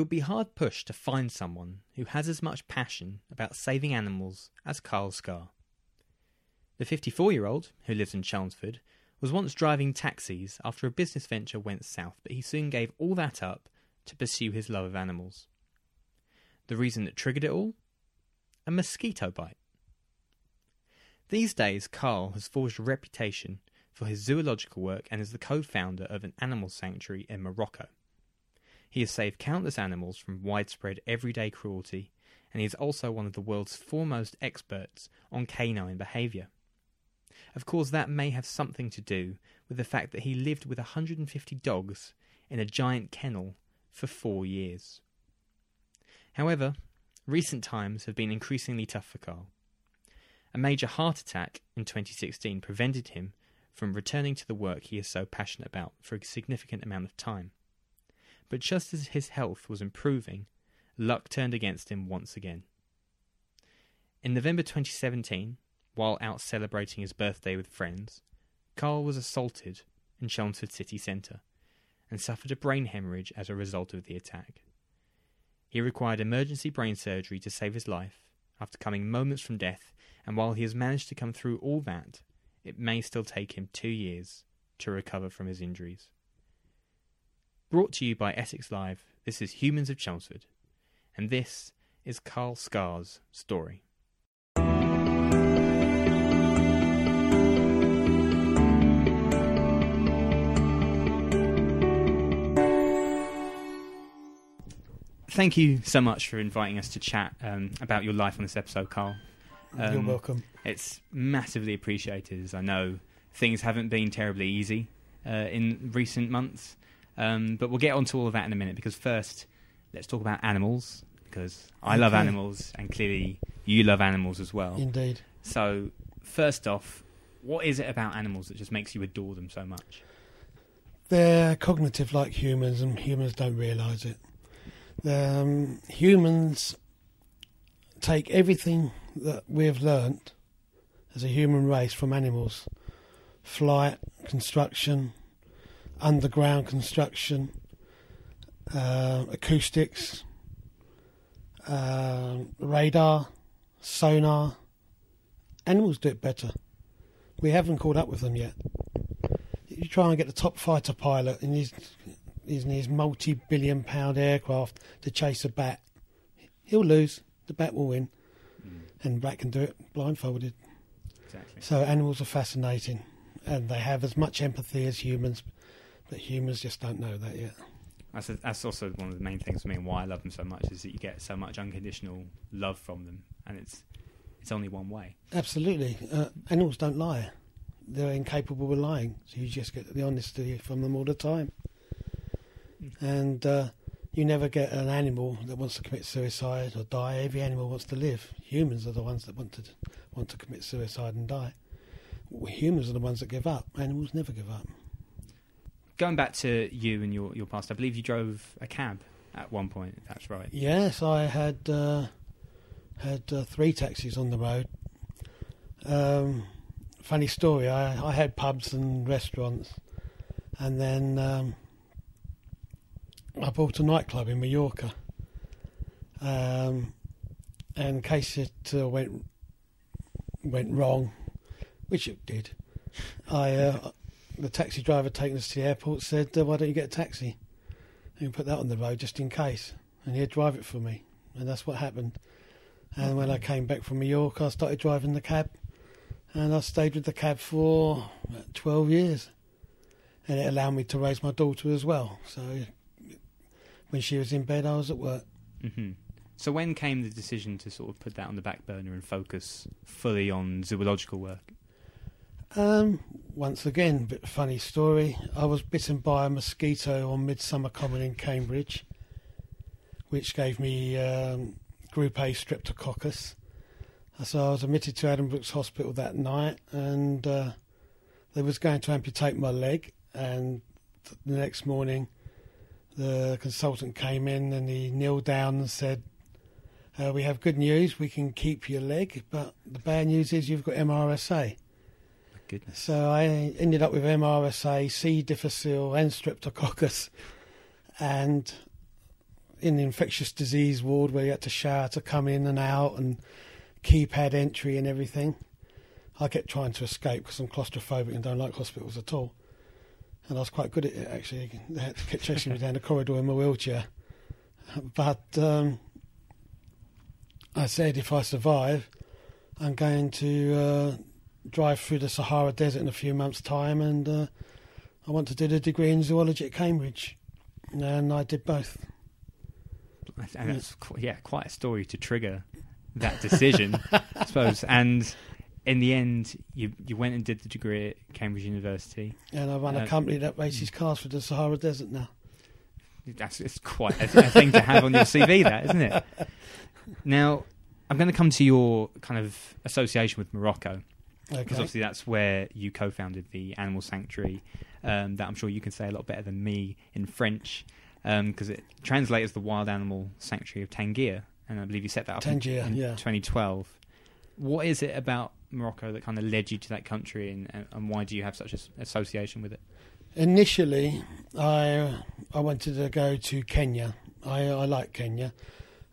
You'll be hard pushed to find someone who has as much passion about saving animals as Carl Scar. The 54 year old, who lives in Chelmsford, was once driving taxis after a business venture went south, but he soon gave all that up to pursue his love of animals. The reason that triggered it all? A mosquito bite. These days, Carl has forged a reputation for his zoological work and is the co founder of an animal sanctuary in Morocco. He has saved countless animals from widespread everyday cruelty, and he is also one of the world's foremost experts on canine behaviour. Of course, that may have something to do with the fact that he lived with 150 dogs in a giant kennel for four years. However, recent times have been increasingly tough for Carl. A major heart attack in 2016 prevented him from returning to the work he is so passionate about for a significant amount of time. But just as his health was improving, luck turned against him once again. In November 2017, while out celebrating his birthday with friends, Carl was assaulted in Chelmsford city centre and suffered a brain hemorrhage as a result of the attack. He required emergency brain surgery to save his life after coming moments from death, and while he has managed to come through all that, it may still take him two years to recover from his injuries. Brought to you by Essex Live, this is Humans of Chelmsford, and this is Carl Scar's story. Thank you so much for inviting us to chat um, about your life on this episode, Carl. You're Um, welcome. It's massively appreciated, as I know things haven't been terribly easy uh, in recent months. Um, but we'll get onto all of that in a minute because first, let's talk about animals because I love animals and clearly you love animals as well. Indeed. So, first off, what is it about animals that just makes you adore them so much? They're cognitive like humans, and humans don't realise it. Um, humans take everything that we've learnt as a human race from animals flight, construction, underground construction, uh, acoustics, uh, radar, sonar. Animals do it better. We haven't caught up with them yet. You try and get the top fighter pilot in his in his multi-billion pound aircraft to chase a bat. He'll lose. The bat will win, and bat can do it blindfolded. Exactly. So animals are fascinating, and they have as much empathy as humans, but humans just don't know that yet. That's, that's also one of the main things for me and why I love them so much is that you get so much unconditional love from them, and it's it's only one way. Absolutely, uh, animals don't lie. They're incapable of lying, so you just get the honesty from them all the time. And uh, you never get an animal that wants to commit suicide or die. Every animal wants to live. Humans are the ones that want to want to commit suicide and die. Humans are the ones that give up. Animals never give up. Going back to you and your your past, I believe you drove a cab at one point. If that's right. Yes, I had uh, had uh, three taxis on the road. Um, funny story. I, I had pubs and restaurants, and then um, I bought a nightclub in Mallorca. Um, and in case it uh, went went wrong, which it did, I uh, the taxi driver taking us to the airport said, uh, "Why don't you get a taxi?" and put that on the road just in case, and he'd drive it for me, and that's what happened. And when I came back from New York, I started driving the cab, and I stayed with the cab for about twelve years, and it allowed me to raise my daughter as well. So when she was in bed, I was at work. hmm So when came the decision to sort of put that on the back burner and focus fully on zoological work? Um, once again, a bit funny story. I was bitten by a mosquito on Midsummer Common in Cambridge, which gave me um, Group A streptococcus. So I was admitted to Addenbrooke's Hospital that night, and uh, they was going to amputate my leg. And the next morning, the consultant came in and he kneeled down and said, uh, "We have good news. We can keep your leg, but the bad news is you've got MRSA." Goodness. So I ended up with MRSA, C. difficile, and Streptococcus, and in the infectious disease ward where you had to shower to come in and out and keypad entry and everything. I kept trying to escape because I'm claustrophobic and don't like hospitals at all. And I was quite good at it actually. They had to keep chasing me down the corridor in my wheelchair. But um, I said if I survive, I'm going to uh, drive through the Sahara Desert in a few months' time, and uh, I want to do the degree in zoology at Cambridge. And I did both. And that's yeah, quite a story to trigger that decision, I suppose. And in the end, you you went and did the degree at Cambridge University. And I run Uh, a company that races cars for the Sahara Desert now. That's it's quite a, a thing to have on your CV, that isn't it? Now, I'm going to come to your kind of association with Morocco because Okay. obviously that's where you co-founded the Animal Sanctuary. Um, that I'm sure you can say a lot better than me in French because it translates as the Wild Animal Sanctuary of Tangier, and I believe you set that up in- Tangier, in, yeah. 2012. What is it about Morocco that kind of led you to that country, and, and, and why do you have such an association with it? Initially, I I wanted to go to Kenya. I, I like Kenya,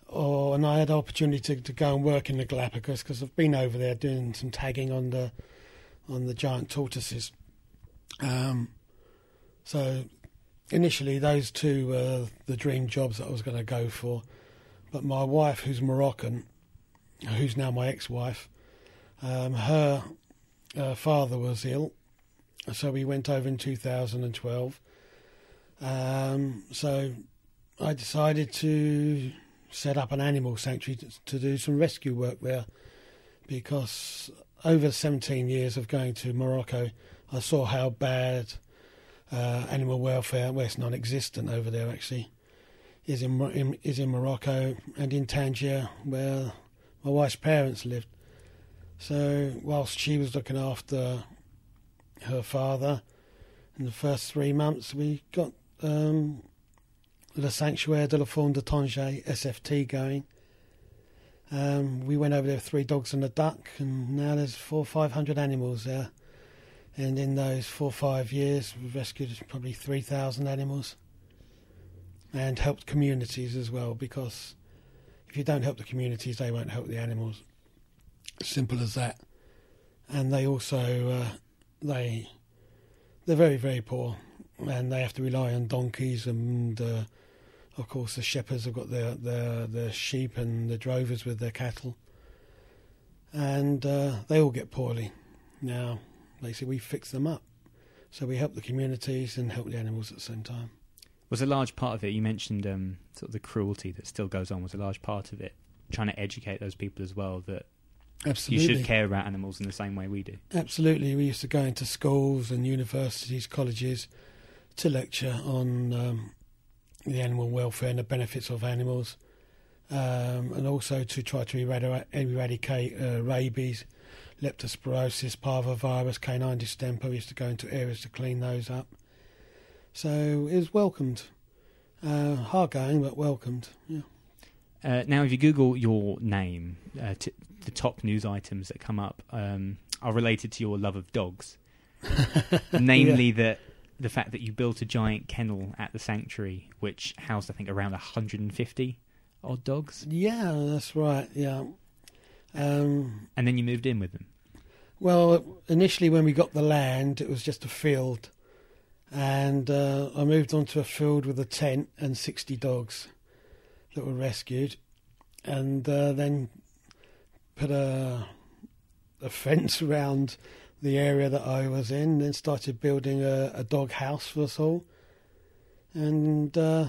or and I had the opportunity to, to go and work in the Galapagos because I've been over there doing some tagging on the on the giant tortoises. Um, so initially, those two were the dream jobs that I was going to go for. But my wife, who's Moroccan, who's now my ex-wife, um, her uh, father was ill so we went over in 2012. Um, so I decided to set up an animal sanctuary to, to do some rescue work there because over 17 years of going to Morocco, I saw how bad uh, animal welfare, well, it's non existent over there actually, is in, in, is in Morocco and in Tangier, where my wife's parents lived. So, whilst she was looking after her father. In the first three months, we got um, Le Sanctuaire de la Faune de Tanger, SFT, going. Um, we went over there with three dogs and a duck, and now there's four or five hundred animals there. And in those four or five years, we've rescued probably 3,000 animals and helped communities as well, because if you don't help the communities, they won't help the animals. Simple as that. And they also uh, they they're very very poor and they have to rely on donkeys and uh, of course the shepherds have got their their their sheep and the drovers with their cattle and uh, they all get poorly now basically we fix them up so we help the communities and help the animals at the same time Was a large part of it? You mentioned um, sort of the cruelty that still goes on. Was a large part of it trying to educate those people as well that absolutely you should care about animals in the same way we do. Absolutely. We used to go into schools and universities, colleges to lecture on um, the animal welfare and the benefits of animals, um, and also to try to eradi- eradicate uh, rabies, leptospirosis, parvovirus, canine distemper. We used to go into areas to clean those up. So it was welcomed. Uh, hard going, but welcomed. Yeah. Uh, now, if you Google your name, uh, t- the top news items that come up um, are related to your love of dogs, namely that the fact that you built a giant kennel at the sanctuary, which housed, I think, around 150 odd dogs, Yeah, that's right. Yeah. Um, and then you moved in with them. Well, initially when we got the land, it was just a field, and uh, I moved onto a field with a tent and sixty dogs that were rescued, and uh, then put a a fence around the area that I was in. Then started building a, a dog house for us all, and uh,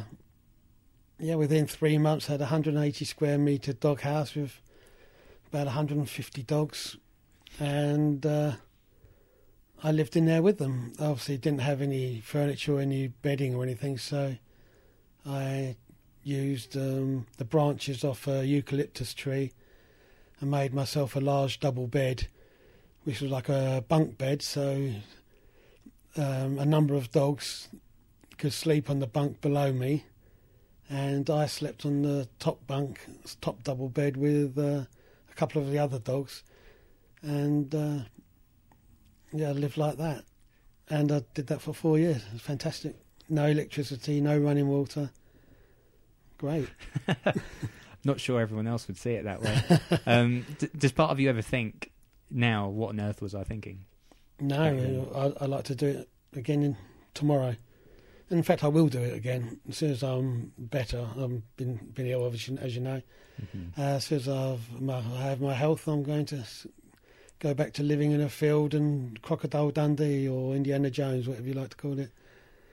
yeah, within three months, had a 180 square meter dog house with about 150 dogs and uh, I lived in there with them. Obviously, didn't have any furniture or any bedding or anything, so I used um, the branches off a eucalyptus tree and made myself a large double bed, which was like a bunk bed. So um, a number of dogs could sleep on the bunk below me, and I slept on the top bunk, top double bed with uh, a couple of the other dogs and uh, yeah, I lived like that. And I did that for four years. It was fantastic. No electricity, no running water. great. Not sure everyone else would see it that way. um, d- does part of you ever think now, what on earth was I thinking? No, I, I'd like to do it again in, tomorrow. In fact, I will do it again as soon as I'm better. I've been been ill, obviously, as you know. Mm-hmm. Uh, as soon as I've my, I have my health, I'm going to go back to living in a field and Crocodile Dundee or Indiana Jones, whatever you like to call it.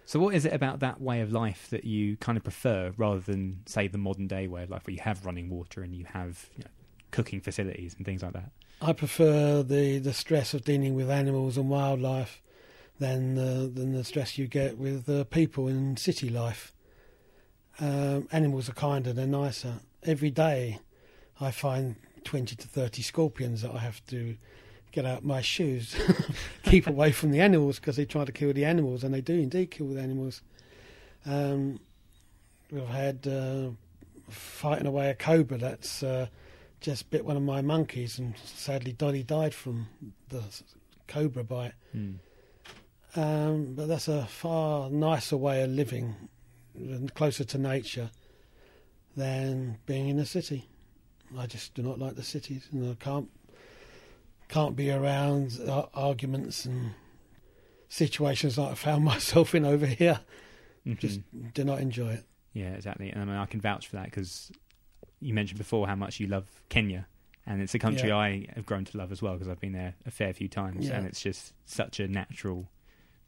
So, what is it about that way of life that you kind of prefer rather than, say, the modern day way of life where you have running water and you have you know, cooking facilities and things like that? I prefer the, the stress of dealing with animals and wildlife than uh, than the stress you get with uh, people in city life. Um, animals are kinder, they're nicer. Every day, I find twenty to thirty scorpions that I have to get out my shoes, keep away from the animals because they try to kill the animals, and they do indeed kill the animals. Um, we've had uh, fighting away a cobra that's. Just bit one of my monkeys, and sadly, Dolly died from the cobra bite. Mm. Um, but that's a far nicer way of living, and closer to nature, than being in a city. I just do not like the cities, and I can't can't be around arguments and situations like I found myself in over here. Mhm. Just do not enjoy it. Yeah, exactly. And I mean, I can vouch for that because you mentioned before how much you love Kenya, and it's a country Yeah. I have grown to love as well because I've been there a fair few times, Yeah. and it's just such a natural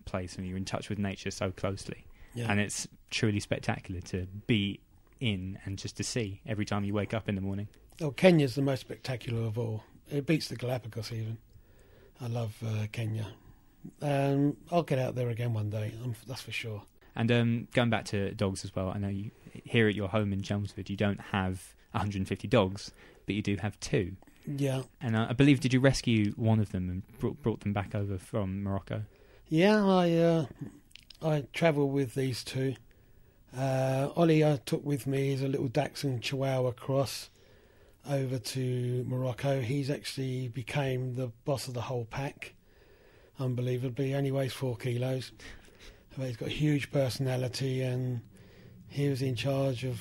place, and you're in touch with nature so closely, Yeah. and it's truly spectacular to be in and just to see every time you wake up in the morning. Oh, Kenya's the most spectacular of all. It beats the Galapagos even. I love uh, Kenya. Um, I'll get out there again one day. I'm, that's for sure. And um, going back to dogs as well, I know you here at your home in Chelmsford, you don't have 150 dogs, but you do have two. Yeah, And uh, I believe, did you rescue one of them and brought, brought them back over from Morocco? yeah. I uh, I travel with these two. Uh, Ollie, I took with me. He's a little Dachshund Chihuahua cross over to Morocco. He's actually became the boss of the whole pack. Unbelievably, he only weighs four kilos. But he's got a huge personality, and he was in charge of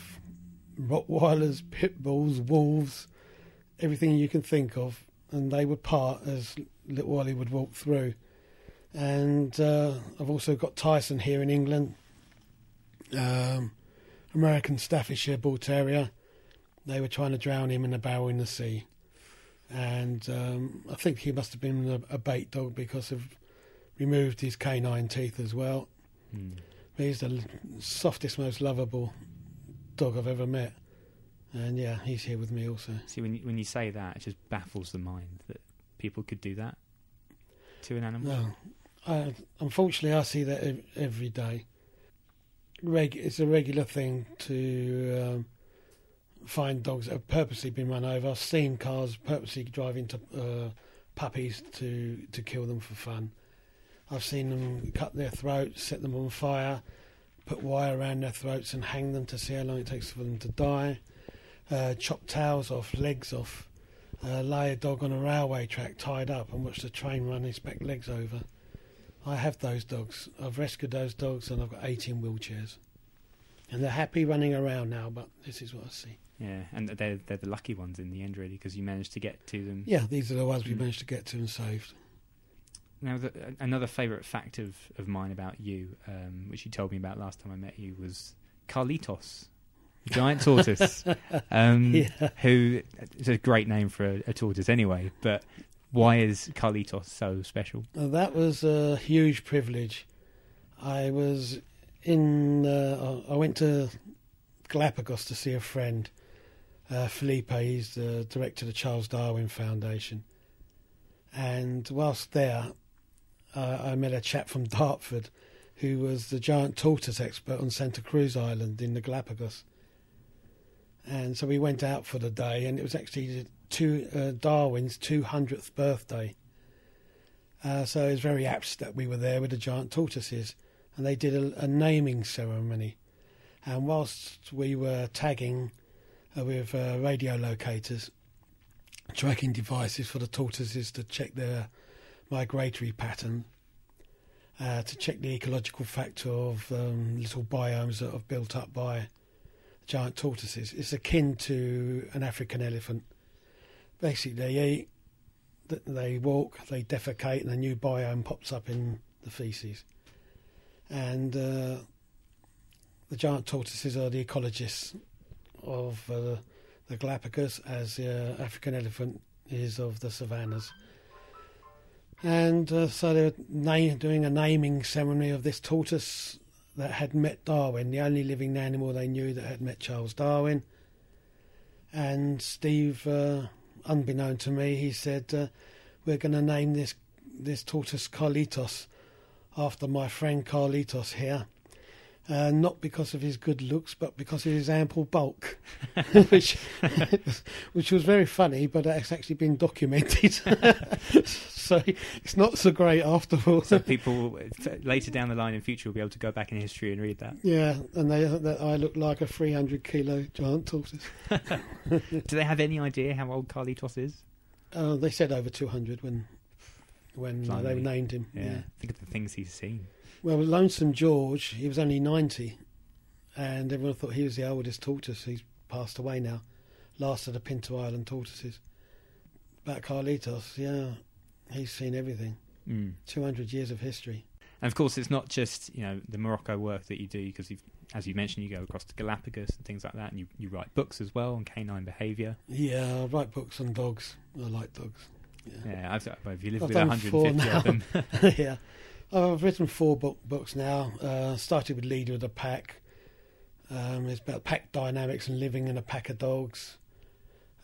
Rottweilers, pit bulls, wolves, everything you can think of, and they would part as little Ollie would walk through. And uh, I've also got Tyson here in England, um, American Staffordshire Bull Terrier. They were trying to drown him in a barrel in the sea, and um, I think he must have been a, a bait dog because of removed his canine teeth as well. But he's the softest, most lovable dog I've ever met. And yeah, he's here with me also. See, when you, when you say that, it just baffles the mind that people could do that to an animal. No, I, unfortunately, I see that ev- every day. Reg, it's a regular thing to um, find dogs that have purposely been run over. I've seen cars purposely drive into uh, puppies to to kill them for fun. I've seen them cut their throats, set them on fire, put wire around their throats, and hang them to see how long it takes for them to die. Uh, chop tails off, legs off, uh, lay a dog on a railway track tied up and watch the train run his back legs over. I have those dogs. I've rescued those dogs and I've got 18 wheelchairs. And they're happy running around now, but this is what I see. Yeah, and they're they're the lucky ones in the end, really, because you managed to get to them. Yeah, these are the ones we Mm. managed to get to and saved. Now, the, another favourite fact of, of mine about you, um, which you told me about last time I met you, was Carlitos, the giant tortoise. Um, Yeah. Who it's a great name for a, a tortoise, anyway. But why is Carlitos so special? Now, that was a huge privilege. I was in. Uh, I went to Galapagos to see a friend, uh, Felipe. He's the director of the Charles Darwin Foundation. And whilst there, uh, I met a chap from Dartford who was the giant tortoise expert on Santa Cruz Island in the Galapagos. And so we went out for the day, and it was actually two, uh, Darwin's 200th birthday. Uh, so it was very apt that we were there with the giant tortoises, and they did a, a naming ceremony. And whilst we were tagging uh, with uh, radio locators, tracking devices for the tortoises to check their migratory pattern, uh, to check the ecological factor of um, little biomes that are built up by giant tortoises. It's akin to an African elephant. Basically, they eat, they walk, they defecate, and a new biome pops up in the feces. And uh, the giant tortoises are the ecologists of uh, the Galapagos, as the uh, African elephant is of the savannas. And uh, so they were doing a naming ceremony of this tortoise that had met Darwin, the only living animal they knew that had met Charles Darwin. And Steve, uh, unbeknown to me, he said, uh, "We're going to name this this tortoise Carlitos after my friend Carlitos here." Uh, not because of his good looks, but because of his ample bulk, which which was very funny, but it's actually been documented. so it's not so great after all. So people t- later down the line in future will be able to go back in history and read that. Yeah, and they that I look like a 300 kilo giant tortoise. Do they have any idea how old Carlitos is? Uh, they said over 200 when when uh, they named him. Yeah. Yeah. Think of the things he's seen. Well, Lonesome George, he was only 90, and everyone thought he was the oldest tortoise. He's passed away now. Last of the Pinta Island tortoises. But Carlitos, yeah, he's seen everything. Mm. 200 years of history. And of course, it's not just you know the Morocco work that you do because, as you mentioned, you go across to Galapagos and things like that, and you, you write books as well on canine behaviour. Yeah, I write books on dogs. I like dogs. Yeah. Yeah, I've, if you live I've with done 150 four of them, yeah. I've written four book, books now. Uh, started with Leader of the Pack. Um, it's about pack dynamics and living in a pack of dogs.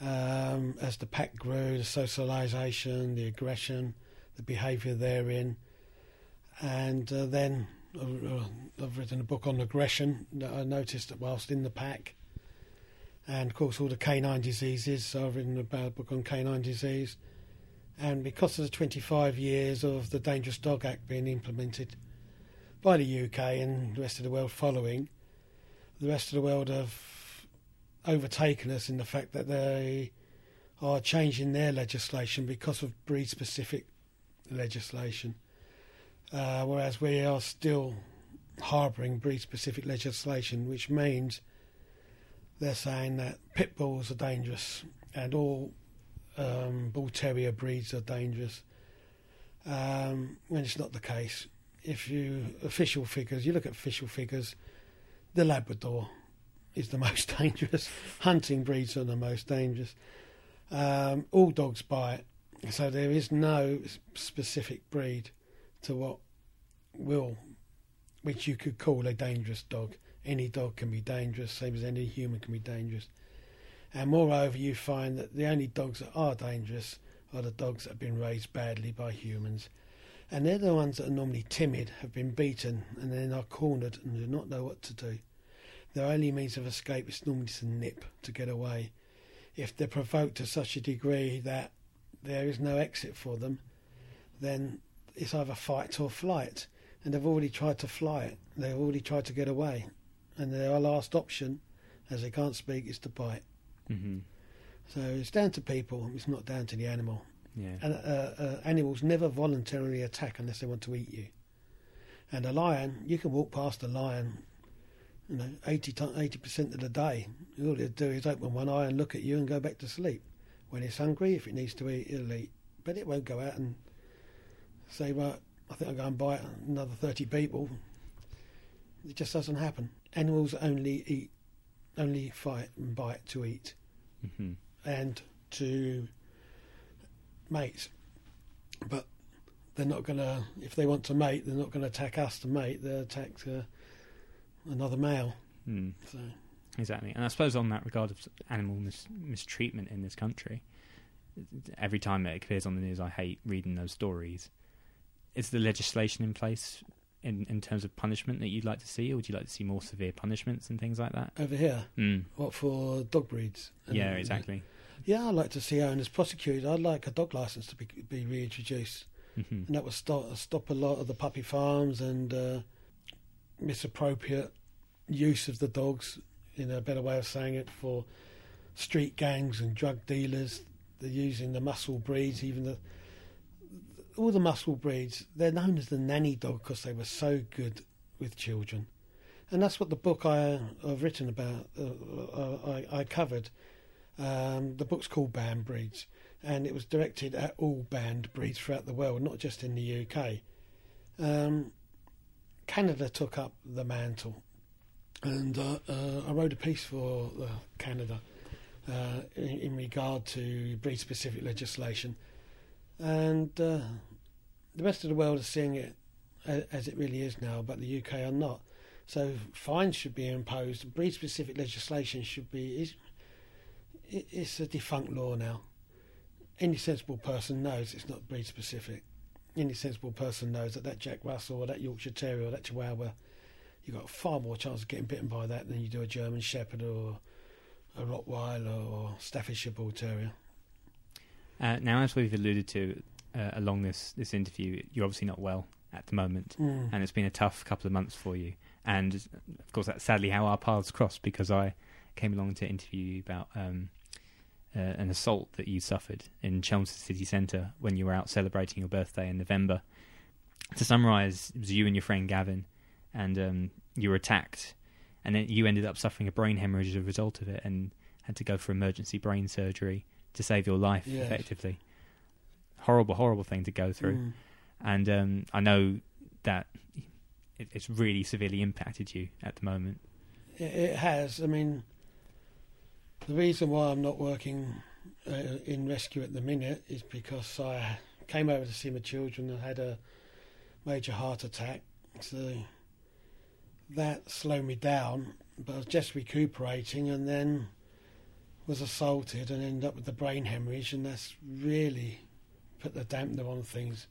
Um, as the pack grew, the socialisation, the aggression, the behaviour therein. And uh, then uh, I've written a book on aggression that I noticed that whilst in the pack. And of course, all the canine diseases. So I've written about a book on canine disease. And because of the 25 years of the Dangerous Dog Act being implemented by the UK and the rest of the world following, the rest of the world have overtaken us in the fact that they are changing their legislation because of breed specific legislation. Uh, whereas we are still harbouring breed specific legislation, which means they're saying that pit bulls are dangerous and all um, bull terrier breeds are dangerous. Um, when it's not the case. If you official figures, you look at official figures, the Labrador is the most dangerous. Hunting breeds are the most dangerous. Um, all dogs bite, so there is no specific breed to what will, which you could call a dangerous dog. Any dog can be dangerous, same as any human can be dangerous. And moreover, you find that the only dogs that are dangerous are the dogs that have been raised badly by humans. And they're the ones that are normally timid, have been beaten, and then are cornered and do not know what to do. Their only means of escape is normally to nip, to get away. If they're provoked to such a degree that there is no exit for them, then it's either fight or flight. And they've already tried to fly, it, they've already tried to get away. And their last option, as they can't speak, is to bite. Hmm So it's down to people, it's not down to the animal. yeah, And uh, uh, animals never voluntarily attack unless they want to eat you. And a lion, you can walk past a lion, you know, 80 percent of the day. All it'll do is open one eye and look at you and go back to sleep. When it's hungry, if it needs to eat, it'll eat. But it won't go out and say, right, I think I'll go and bite another 30 people. It just doesn't happen. Animals only eat, only fight and bite to eat hmm and to mate. But they're not going to, if they want to mate, they're not going to attack us to mate. They'll attack uh, another male. Mm. So Exactly, and I suppose on that regard of animal mis- mistreatment in this country, every time it appears on the news, I hate reading those stories. Is the legislation in place in in terms of punishment that you'd like to see, or would you like to see more severe punishments and things like that? over here, Mm. what for dog breeds? Yeah, exactly. Yeah, I'd like to see owners prosecuted. I'd like a dog license to be, be reintroduced. hmm and that would stop stop a lot of the puppy farms and uh, misappropriate use of the dogs. In a better way of saying it, for street gangs and drug dealers, they're using the muscle breeds. Even the all the muscle breeds, they're known as the nanny dog because they were so good with children, and that's what the book I, I've written about. Uh, uh, I, I covered. Um, the book's called Banned Breeds, and it was directed at all banned breeds throughout the world, not just in the UK. Um, Canada took up the mantle, and uh, uh, I wrote a piece for uh, Canada uh, in, in, regard to breed-specific legislation, and uh, the rest of the world is seeing it as it really is now, but the UK are not. So fines should be imposed. Breed-specific legislation should be. It's, it's a defunct law now. Any sensible person knows it's not breed-specific any sensible person knows that that Jack Russell or that Yorkshire Terrier or that Chihuahua, you've got far more chance of getting bitten by that than you do a German Shepherd or a Rottweiler or Staffordshire Bull Terrier. Uh, now, as we've alluded to uh, along this, this interview, you're obviously not well at the moment, mm. and it's been a tough couple of months for you. And of course, that's sadly how our paths crossed because I came along to interview you about um, uh, an assault that you suffered in Chelmsford City Centre when you were out celebrating your birthday in November. To summarise, it was you and your friend Gavin, and um, you were attacked, and then you ended up suffering a brain hemorrhage as a result of it, and had to go for emergency brain surgery to save your life, yes. effectively. Horrible, horrible thing to go through, Mm. and um, I know that it, it's really severely impacted you at the moment. It, it has. I mean, the reason why I'm not working uh, in rescue at the minute is because I came over to see my children and had a major heart attack. So that slowed me down, but I was just recuperating and then was assaulted and ended up with the brain hemorrhage, and that's really put the dampener on things.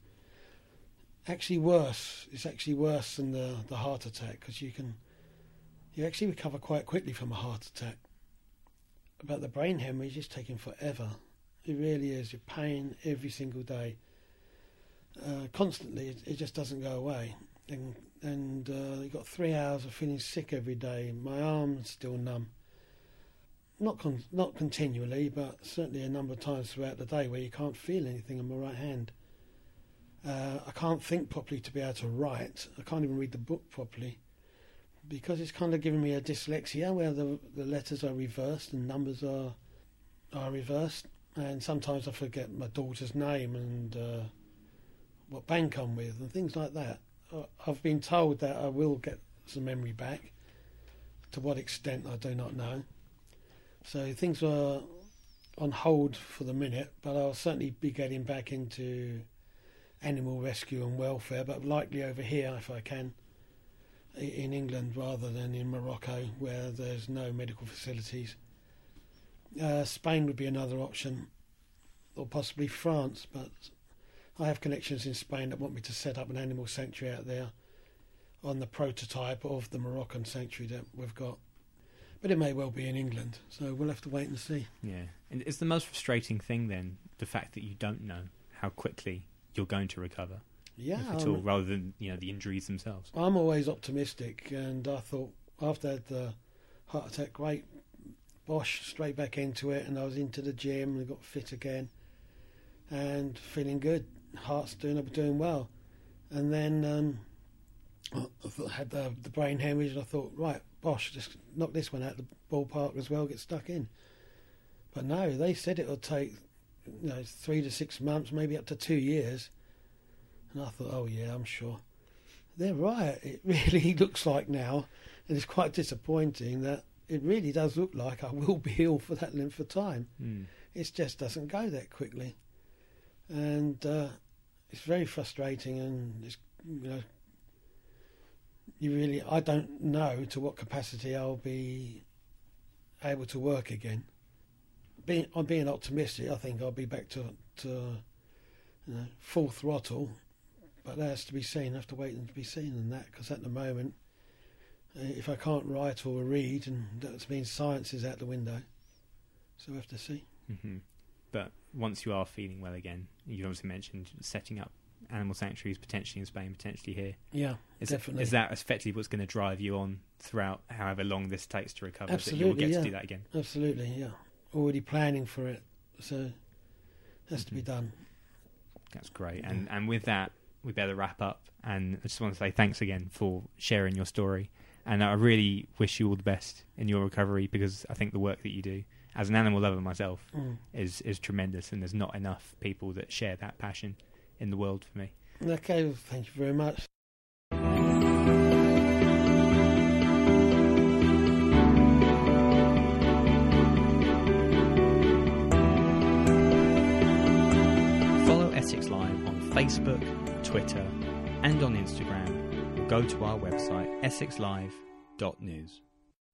Actually, worse. It's actually worse than the the heart attack because you can you actually recover quite quickly from a heart attack about the brain hemorrhage is taking forever. It really is. You're pain every single day, uh, constantly. It, it, just doesn't go away. And and uh, you've got three hours of feeling sick every day. My arm's still numb. Not con- not continually, but certainly a number of times throughout the day where you can't feel anything on my right hand. Uh, I can't think properly to be able to write. I can't even read the book properly because it's kind of giving me a dyslexia where the the letters are reversed and numbers are are reversed, and sometimes I forget my daughter's name and uh, what bank I'm with and things like that. I've been told that I will get some memory back. To what extent I do not know. So things were on hold for the minute, but I'll certainly be getting back into animal rescue and welfare, but likely over here if I can in England rather than in Morocco, where there's no medical facilities. Uh, Spain would be another option, or possibly France, but I have connections in Spain that want me to set up an animal sanctuary out there on the prototype of the Moroccan sanctuary that we've got. But it may well be in England, so we'll have to wait and see. Yeah. And it's the most frustrating thing then, the fact that you don't know how quickly you're going to recover yeah, if at all, rather than you know the injuries themselves. I'm always optimistic, and I thought after I had the heart attack, great, bosh, straight back into it, and I was into the gym and got fit again, and feeling good. Heart's doing doing well, and then um, I had the, the brain hemorrhage, and I thought, right, bosh, just knock this one out the ballpark as well, get stuck in. But no, they said it'll take you know three to six months, maybe up to two years and I thought, oh yeah, I'm sure. They're right. It really looks like now, and it's quite disappointing that it really does look like I will be ill for that length of time. Mm. It just doesn't go that quickly, and uh, it's very frustrating. And it's you know, you really I don't know to what capacity I'll be able to work again. Being, I'm being optimistic. I think I'll be back to to you know, full throttle but that has to be seen. I have to wait and to be seen in that because at the moment, uh, if I can't write or read, and that means science is out the window. So we have to see. Mm-hmm. But once you are feeling well again, you've obviously mentioned setting up animal sanctuaries potentially in Spain, potentially here. Yeah, is definitely. It, is that effectively what's going to drive you on throughout however long this takes to recover? Absolutely, that you'll get yeah. to do that again. Absolutely, yeah. Already planning for it, so it has mm-hmm. to be done. That's great. And and with that, we better wrap up. And I just want to say thanks again for sharing your story And I really wish you all the best in your recovery because I think the work that you do, as an animal lover myself, Mm. is is tremendous, and there's not enough people that share that passion in the world for me. Okay, well, thank you very much. Follow Essex Live on Facebook, Twitter, and on Instagram, or go to our website essexlive.news.